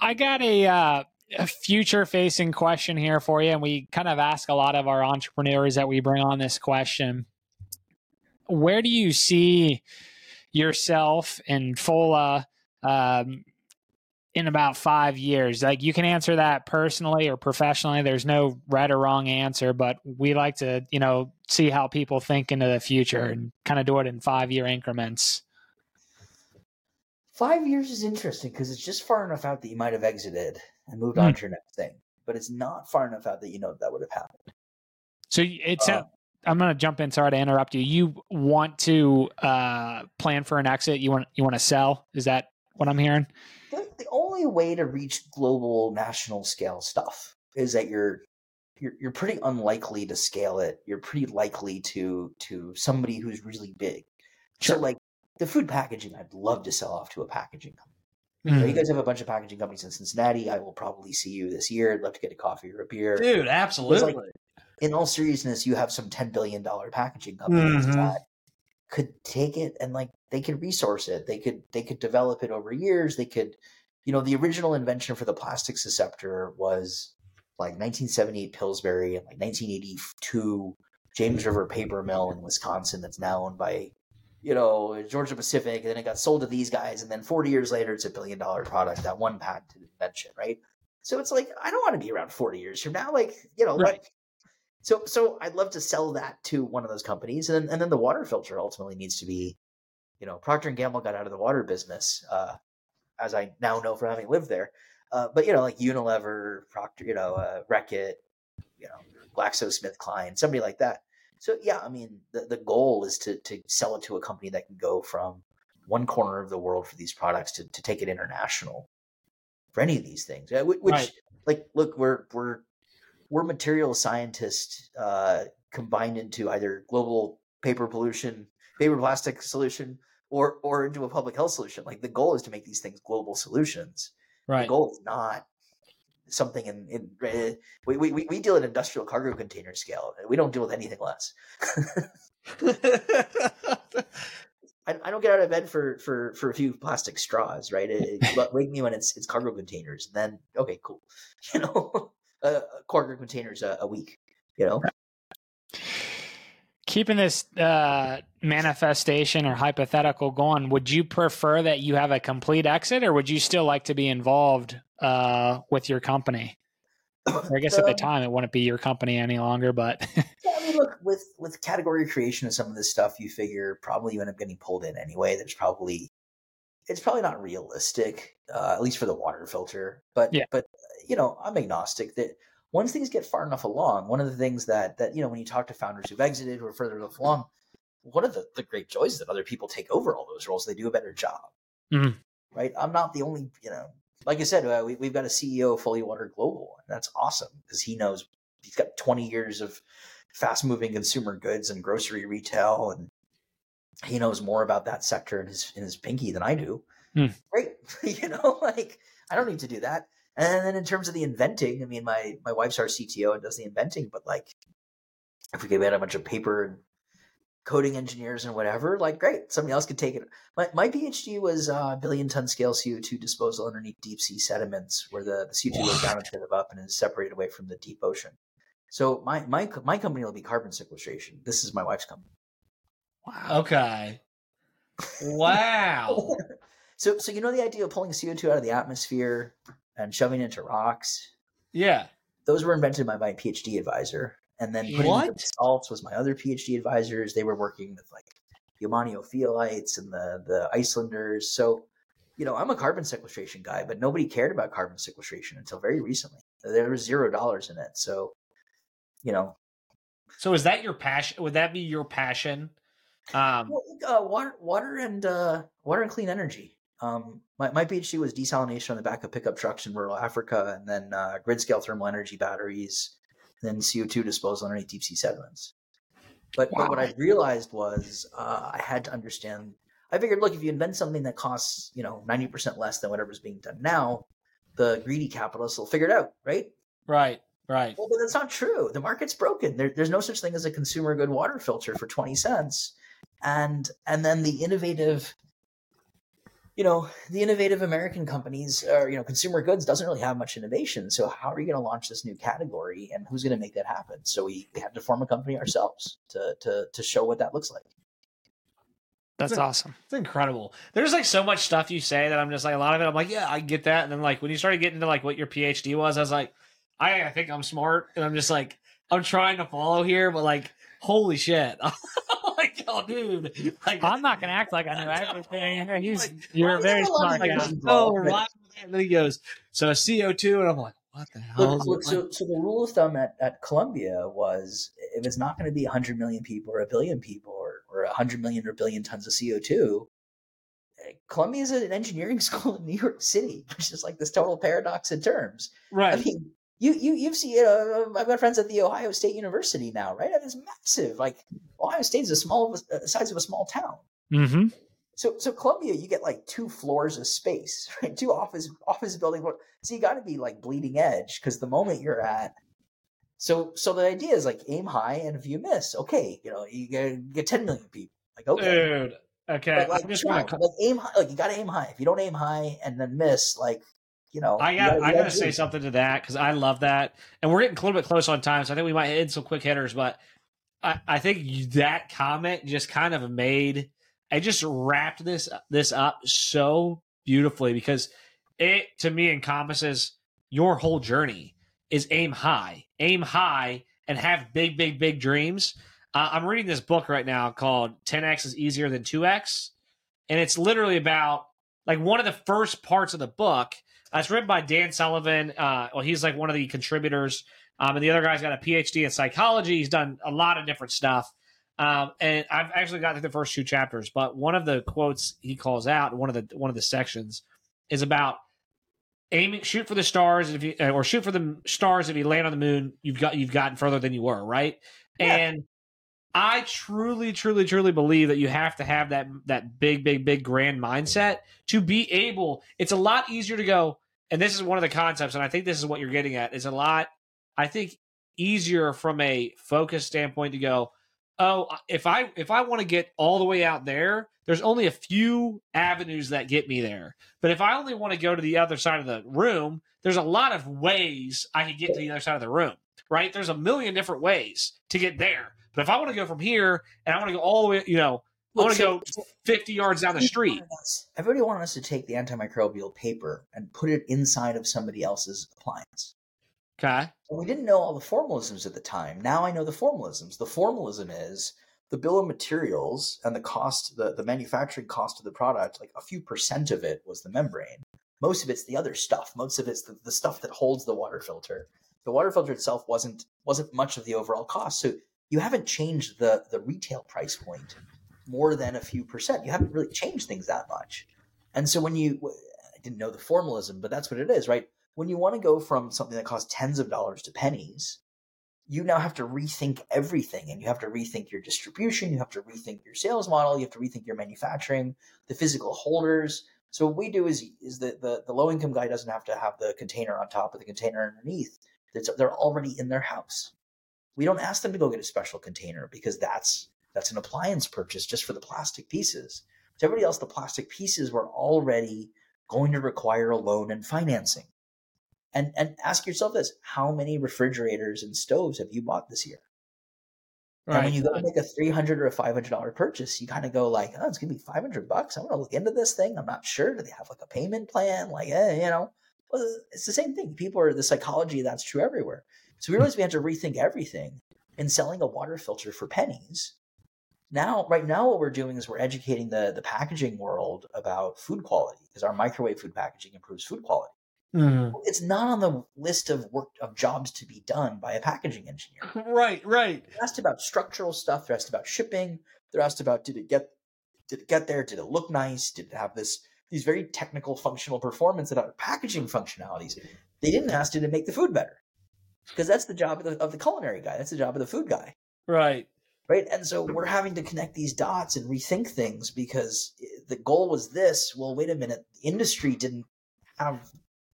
I got a, uh, a future facing question here for you, and we kind of ask a lot of our entrepreneurs that we bring on this question. Where do you see yourself and Folia um, in about five years? Like you can answer that personally or professionally. There's no right or wrong answer, but we like to, you know, see how people think into the future and kind of do it in five year increments.
Five years is interesting because it's just far enough out that you might have exited and moved on
Hmm.
to your next thing, but it's not far enough out that you know that would have happened.
So it's
Uh,
a, I'm going to jump in. Sorry to interrupt you. You want to uh, plan for an exit? You want you want to sell? Is that what I'm hearing?
the, the only way to reach global national scale stuff is that you're you're you're pretty unlikely to scale it. You're pretty likely to to somebody who's really big.
Sure.
So like the food packaging, I'd love to sell off to a packaging company.
Mm-hmm.
You, you guys have a bunch of packaging companies in Cincinnati. I will probably see you this year. I'd love to get a coffee or a beer.
Dude, absolutely.
In all seriousness, you have some ten billion dollar packaging companies
Mhm.
that could take it and like they could resource it. They could they could develop it over years. They could, you know, the original invention for the plastic susceptor was like 1978 Pillsbury and like 1982 James River Paper Mill in Wisconsin that's now owned by, you know, Georgia Pacific. And then it got sold to these guys. And then 40 years later, it's a billion dollar product, that one patented invention, right? So it's like, I don't want to be around 40 years from now. Like, you know,
Right.
like, so so I'd love to sell that to one of those companies. And then, and then the water filter ultimately needs to be, you know, Procter and Gamble got out of the water business, uh, as I now know from having lived there. Uh, but you know, like Unilever, Procter, you know, uh, Reckitt, you know, GlaxoSmithKline, somebody like that. So yeah, I mean, the, the goal is to to sell it to a company that can go from one corner of the world for these products to, to take it international for any of these things. Uh, whi- Which,
Right.
like, look, we're we're we're material scientists uh, combined into either global paper pollution, paper plastic solution, or or into a public health solution. Like the goal is to make these things global solutions
Right.
the goal is not something in, in uh, we, we, we deal at industrial cargo container scale. We don't deal with anything less. [LAUGHS] I, I don't get out of bed for, for, for a few plastic straws, right? It, it- wake me when it's it's cargo containers. And then okay, cool. [LAUGHS] You know, uh, cargo containers a, a week. You know,
Keeping this uh, manifestation or hypothetical going, would you prefer that you have a complete exit, or would you still like to be involved uh, with your company? I [COUGHS] guess at the
Um,
time it wouldn't be your company any longer, but [LAUGHS]
Yeah, I mean, look with with category creation and some of this stuff, you figure probably you end up getting pulled in anyway. There's probably it's probably not realistic, uh, at least for the water filter. But
Yeah.
but you know, I'm agnostic that once things get far enough along, one of the things that that you know when you talk to founders who've exited who are further enough along, one of the, the great joys is that other people take over all those roles. They do a better job,
Mhm.
right? I'm not the only you know. Like I said, uh, we, we've got a CEO of Folia Water Global, and that's awesome because he knows he's got 20 years of fast moving consumer goods and grocery retail and he knows more about that sector in his in his pinky than I do.
Hmm.
Great. [LAUGHS] you know, like I don't need to do that. And then in terms of the inventing, I mean my my wife's our CTO and does the inventing, but like if we could get a bunch of paper and coding engineers and whatever, like great, somebody else could take it. My my PhD was uh, billion ton scale CO2 disposal underneath deep sea sediments where the, the CO2 goes down instead of up and is separated away from the deep ocean. So my my my company will be carbon sequestration. This is my wife's company.
wow.
Okay. [LAUGHS] Wow.
So so you know the idea of pulling CO2 out of the atmosphere and shoving into rocks?
Yeah.
Those were invented by my PhD advisor. And then putting
What?
salts was my other PhD advisors. They were working with like the Omani ophiolites and the the Icelanders. So, you know, I'm a carbon sequestration guy, but nobody cared about carbon sequestration until very recently. There was zero dollars in it. So, you know,
So is that your passion? Would that be your passion? Um,
Well, uh, water, water, and uh, water and clean energy. Um, my, my PhD was desalination on the back of pickup trucks in rural Africa, and then uh, grid scale thermal energy batteries, and then CO two disposal underneath deep sea sediments. But, but what I realized was uh, I had to understand. I figured, look, if you invent something that costs you know ninety percent less than whatever's being done now, the greedy capitalists will figure it out, right?
right. Right.
Well, but that's not true. The market's broken. There, there's no such thing as a consumer good water filter for twenty cents, and and then the innovative, you know, the innovative American companies or you know consumer goods doesn't really have much innovation. So how are you going to launch this new category, and who's going to make that happen? So we had to form a company ourselves to to to show what that looks like.
That's
Yeah.
awesome.
It's incredible. There's like so much stuff you say that I'm just like a lot of it. I'm like, yeah, I get that. And then like when you started getting to like what your PhD was, I was like, I, I think I'm smart, and I'm just like, I'm trying to follow here, but like, holy shit, I'm [LAUGHS] like, oh, dude, like,
I'm not going to act like I know [LAUGHS] everything. He's,
Like,
you're a
well,
very
a
smart guy.
things
oh, right. And then he goes, so CO2, and I'm like, what the hell?
Look, look,
it?
so, so the rule of thumb at, at Columbia was if it's not going to be 100 million people or a billion people or, or 100 million or billion tons of CO2, eh, Columbia is an engineering [LAUGHS] school in New York City, which is like this total paradox in terms.
right.
I mean, you you you've seen you know, I've got friends at the Ohio State University now, right? It's massive. Like Ohio State is a small uh, size of a small town.
Mm-hmm.
So so Columbia, you get like two floors of space, [LAUGHS] right? Two office office building. So you got to be like bleeding edge because the moment you're at. So so the idea is like aim high, and if you miss, okay, you know you get, get 10 million people. Like okay,
Dude. Okay.
but, like,
I'm just gonna,
like aim high, like you got to aim high. If you don't aim high and then miss, like you know,
I got. I got to say something to that because I love that, and we're getting a little bit close on time, so I think we might hit some quick hitters. But I, I think that comment just kind of made. I just wrapped this this up so beautifully because it to me encompasses your whole journey is aim high, aim high, and have big, big, big dreams. Uh, I'm reading this book right now called 10x is easier than 2x, and it's literally about like one of the first parts of the book uh, it's written by Dan Sullivan. Uh, well, he's like one of the contributors, um, and the other guy's got a PhD in psychology. He's done a lot of different stuff. Um, and I've actually got through the first two chapters, but one of the quotes he calls out, one of the one of the sections, is about aiming, shoot for the stars, if you or shoot for the stars. If you land on the moon, you've got you've gotten further than you were, right?
Yeah.
And I truly, truly, truly believe that you have to have that that big, big, big grand mindset to be able. It's a lot easier to go, and this is one of the concepts, and I think this is what you're getting at. Is a lot, I think, easier from a focus standpoint to go. Oh, if I if I want to get all the way out there, there's only a few avenues that get me there. But if I only want to go to the other side of the room, there's a lot of ways I can get to the other side of the room. Right? There's a million different ways to get there. But if I want to go from here and I want to go all the way, you know, I want to
so-
go 50 yards down the street.
Everybody wanted us- Everybody wanted us to take the antimicrobial paper and put it inside of somebody else's appliance.
Okay.
And we didn't know all the formalisms at the time. Now I know the formalisms. The formalism is the bill of materials and the cost, the, the manufacturing cost of the product, like a few percent of it was the membrane. Most of it's the other stuff. Most of it's the, the stuff that holds the water filter. The water filter itself wasn't wasn't much of the overall cost. So you haven't changed the the retail price point more than a few percent. You haven't really changed things that much. And so when you I didn't know the formalism, but that's what it is, right? When you want to go from something that costs tens of dollars to pennies, you now have to rethink everything and you have to rethink your distribution, you have to rethink your sales model, you have to rethink your manufacturing, the physical holders. So what we do is is that the, the low income guy doesn't have to have the container on top of the container underneath. It's, they're already in their house. We don't ask them to go get a special container because that's that's an appliance purchase just for the plastic pieces. To everybody else, the plastic pieces were already going to require a loan and financing. And and ask yourself this: How many refrigerators and stoves have you bought this year? And when you go to make a three hundred or a five hundred dollar purchase, you kind of go like, "Oh, it's gonna be five hundred bucks. I'm gonna look into this thing. I'm not sure. Do they have like a payment plan? Like, eh, you know, well, it's the same thing. People are the psychology that's true everywhere. So we realized we had to rethink everything. In selling a water filter for pennies, now right now what we're doing is we're educating the the packaging world about food quality because our microwave food packaging improves food quality.
Mhm.
It's not on the list of work of jobs to be done by a packaging engineer. [LAUGHS]
Right, right.
They're asked about structural stuff. They're asked about shipping. They're asked about did it get did it get there? Did it look nice? Did it have this these very technical functional performance and other packaging functionalities? They didn't ask did it make the food better? Because that's the job of the, of the culinary guy. That's the job of the food guy,
Right.
right? And so we're having to connect these dots and rethink things because the goal was this. Well, wait a minute. The industry didn't have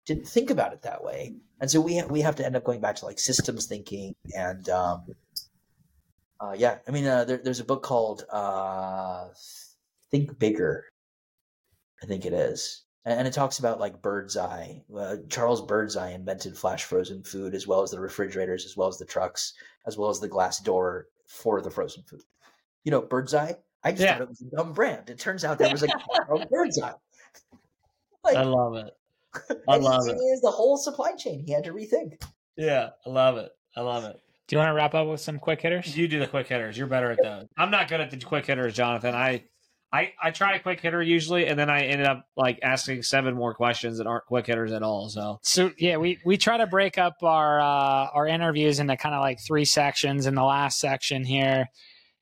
didn't think about it that way, and so we ha- we have to end up going back to like systems thinking and um, uh, yeah. I mean, uh, there, there's a book called uh, Think Bigger. I think it is, and, and it talks about like Bird's Eye. Uh, Charles Birdseye invented flash frozen food as well as the refrigerators, as well as the trucks, as well as the glass door for the frozen food. You know, Bird's Eye. I just
Yeah.
thought it was a dumb brand. It turns out there was a [LAUGHS] Charles Birdseye. [LAUGHS] Like,
I love it. [LAUGHS] I love
he,
it.
he is the whole supply chain. He had to rethink.
Yeah, I love it. I love it.
Do you want to wrap up with some quick hitters?
You do the quick hitters. You're better at those. I'm not good at the quick hitters, Jonathan. I, I, I try a quick hitter usually, and then I ended up like asking seven more questions that aren't quick hitters at all. So
So yeah, we we try to break up our uh, our interviews into kind of like three sections, and the last section here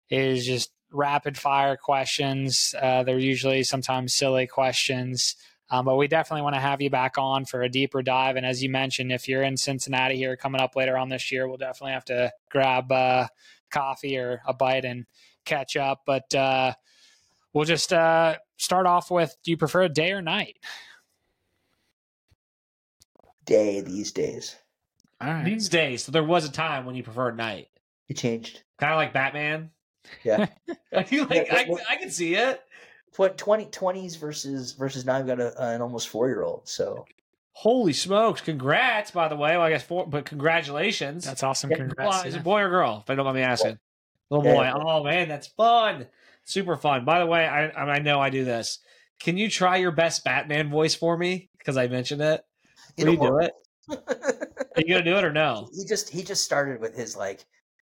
is just rapid fire questions. Uh, they're usually sometimes silly questions. Um, but we definitely want to have you back on for a deeper dive. And as you mentioned, if you're in Cincinnati here coming up later on this year, we'll definitely have to grab uh, coffee or a bite and catch up. But uh, we'll just uh, start off with do you prefer a day or night?
Day these days.
All right.
These days, so there was a time when you preferred night,
It changed.
kind of like Batman.
Yeah. [LAUGHS]
I feel like I,
Yeah,
I can see it.
Tw- 20, 20s versus versus now I've got a, an almost four year old. So
Holy smokes! Congrats, by the way. Well, I guess four, but congratulations.
That's awesome.
Yeah,
Congrats.
Well, is it boy or girl? If I don't mind me asking. Little boy.
yeah.
Oh man, that's fun. Super fun. By the way, I I know I do this. Can you try your best Batman voice for me? Because I mentioned it. Will you do it? [LAUGHS] Are you gonna do it or no?
he just he just started with his like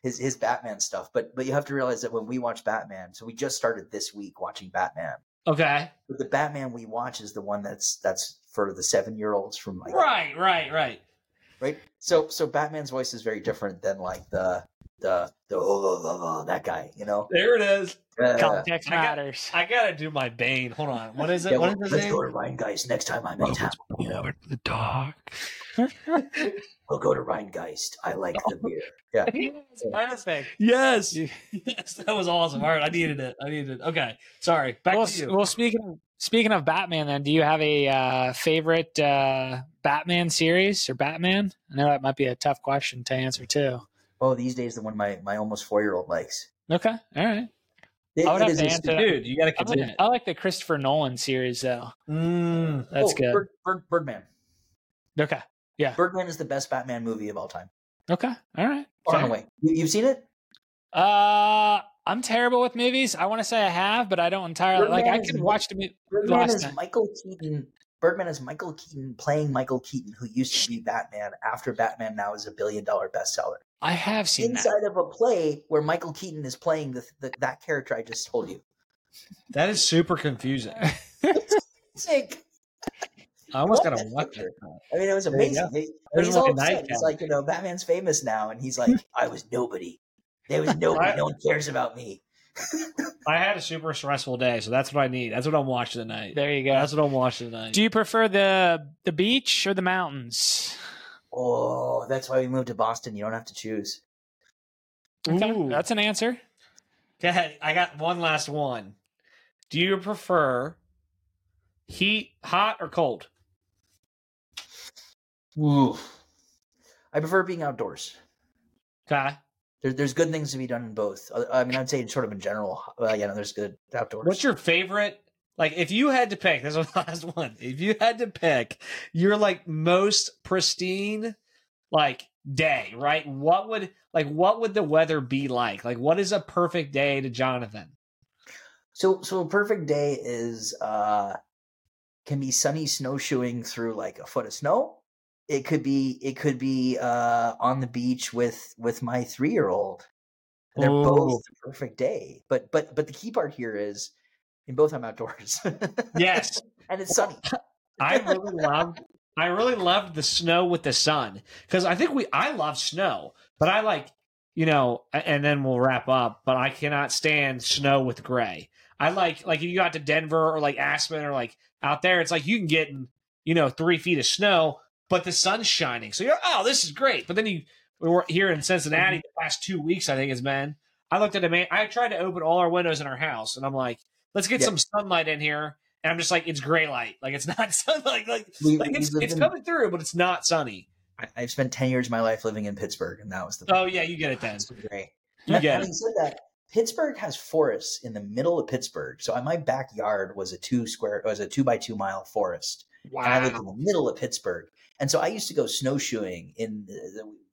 his his Batman stuff. But but you have to realize that when we watch Batman, so we just started this week watching Batman.
Okay.
But the Batman we watch is the one that's that's for the seven year olds from like
Right, right, right.
right. So so Batman's voice is very different than like the the the oh, oh, oh, oh, that guy. You know.
There it is.
Uh,
Context
I got-
matters.
I gotta do my Bane. Hold on. What is it?
yeah,
what
well,
is
let's
name?
go to Rhinegeist next time I'm in town.
the dog. [LAUGHS]
We'll go to Rhinegeist. I like the beer. Yeah. [LAUGHS]
Perfect.
Yes. [LAUGHS] yes. That was awesome. All right. I needed it. I needed it. Okay. Sorry. Back
well,
to you.
well, speaking speaking of Batman, then, do you have a uh, favorite uh, Batman series or Batman? I know that might be a tough question to answer too.
Oh, these days the one my my almost four year old likes.
Okay, all right.
It-
I would have to answer that.
Dude, you gotta
I like. I like the Christopher Nolan series though.
Mm.
That's
Oh,
good.
Bird, Bird, Birdman.
Okay, Yeah.
Birdman is the best Batman movie of all time.
okay, all right.
Far and away. You, you've seen it?
Uh, I'm terrible with movies. I want to say I have, but I don't entirely like. I
Birdman is
can watch the movie.
Birdman
Last
is
time.
Michael Keaton. Birdman is Michael Keaton playing Michael Keaton, who used to be Batman after Batman now is a billion dollar bestseller.
I have seen that.
Inside of a play where Michael Keaton is playing the, the that character I just told you.
That is super confusing. [LAUGHS]
Sick.
I almost gotta watch it.
I mean, it was amazing.
go.
He-
There's
he's
like
all
a
upset. He's like, you know, Batman's famous now, and he's like, [LAUGHS] I was nobody. There was nobody.
Right.
No one cares about me.
I had a super stressful day, so that's what I need. That's what I'm watching tonight.
There you go.
That's what I'm watching tonight.
Do you prefer the the beach or the mountains?
Oh, that's why we moved to Boston. You don't have to choose.
Okay,
Ooh.
that's an answer.
Okay, I got one last one. Do you prefer heat, hot, or cold?
Ooh. I prefer being outdoors.
Okay.
There, there's good things to be done in both. I mean, I'd say sort of in general. Uh, yeah, no, there's good outdoors.
What's your favorite? Like, if you had to pick, [LAUGHS] this was the last one. If you had to pick your like most pristine, like day, right? What would like what would the weather be like? Like, what is a perfect day to Jonathan?
so so a perfect day is uh can be sunny snowshoeing through like a foot of snow. It could be it could be uh on the beach with with my three year old. They're
Ooh.
both the perfect day. But but but the key part here is in both I'm outdoors.
Yes, [LAUGHS]
and it's sunny. [LAUGHS]
I really love I really loved the snow with the sun because I think we. I love snow, but I like you know, and then we'll wrap up. But I cannot stand snow with gray. I like like if you got to Denver or like Aspen or like out there, it's like you can get in, you know three feet of snow, but the sun's shining, so you're oh this is great. But then you we were here in Cincinnati mm-hmm. the last two weeks, I think it's been. I looked at a man. I tried to open all our windows in our house, and I'm like, let's get
Yeah.
some sunlight in here. And I'm just like, it's gray light, like it's not [LAUGHS] sunlight, like
We-
like it's it's
in-
coming through, but it's not sunny.
I, I've spent ten years of my life living in Pittsburgh, and that was the
Oh yeah, you get it then.
Great.
You get
Having
it.
said that, Pittsburgh has forests in the middle of Pittsburgh. So uh, my backyard was a two square was a two by two mile forest. And I lived in the middle of Pittsburgh. And so I used to go snowshoeing in the,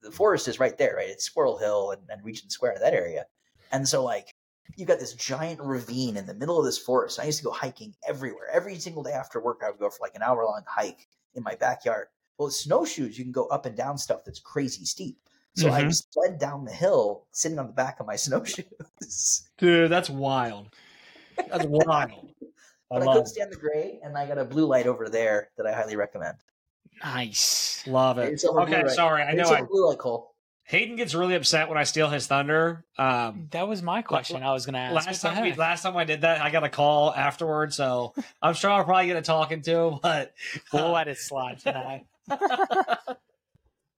the, the forest is right there, right? It's Squirrel Hill and, and Regent Square, that area. And so like you got this giant ravine in the middle of this forest. I used to go hiking everywhere. Every single day after work, I would go for like an hour long hike in my backyard. Well, with snowshoes, you can go up and down stuff that's crazy steep. So I
Mhm.
sled down the hill sitting on the back of my [LAUGHS] snowshoes.
Dude, that's wild. That's wild. I
But I, couldn't stand the gray, and I got a blue light over there that I highly recommend.
Nice.
love it. Okay,
light.
sorry. I know
it's
I
blue light, Cole.
Hayden gets really upset when I steal his thunder. Um,
That was my question. I was going to ask.
last time we last time I did that, I got a call afterwards, so [LAUGHS] I'm sure I'll probably get a talking to. Him. But
we'll let it slide tonight. [LAUGHS]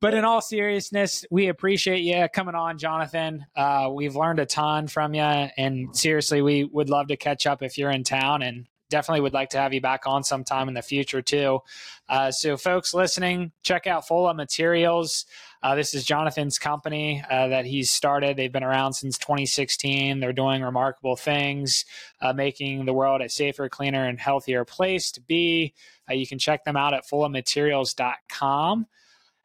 But in all seriousness, we appreciate you coming on, Jonathan. Uh, we've learned a ton from you, and seriously, we would love to catch up if you're in town, and definitely would like to have you back on sometime in the future too. Uh, so, folks listening, check out Folia Materials. Uh, this is Jonathan's company uh, that he's started. They've been around since 2016. They're doing remarkable things, uh, making the world a safer, cleaner, and healthier place to be. Uh, you can check them out at foliamaterials.com.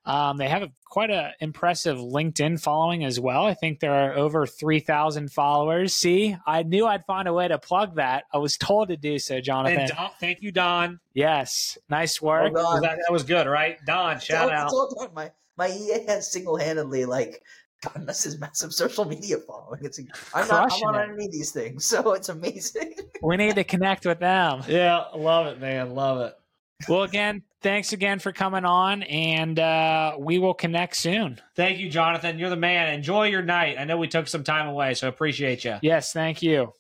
Um, they have a, quite an impressive LinkedIn following as well. I think there are over 3,000 followers. See, I knew I'd find a way to plug that. I was told to do so, Jonathan.
and Don, thank you, Don.
yes, nice work.
Hold on.
That, that was good, right? Don, shout
It's all-
out.
it's all done. My my EA has single handedly like gotten us his massive social media following. It's I'm not I'm not on any of these things, [LAUGHS] so it's amazing.
We need to connect with them. [LAUGHS]
Yeah, love it, man. Love it.
Well, again, thanks again for coming on, and uh, we will connect soon.
Thank you, Jonathan. You're the man. Enjoy your night. I know we took some time away, so appreciate you.
Yes, thank you.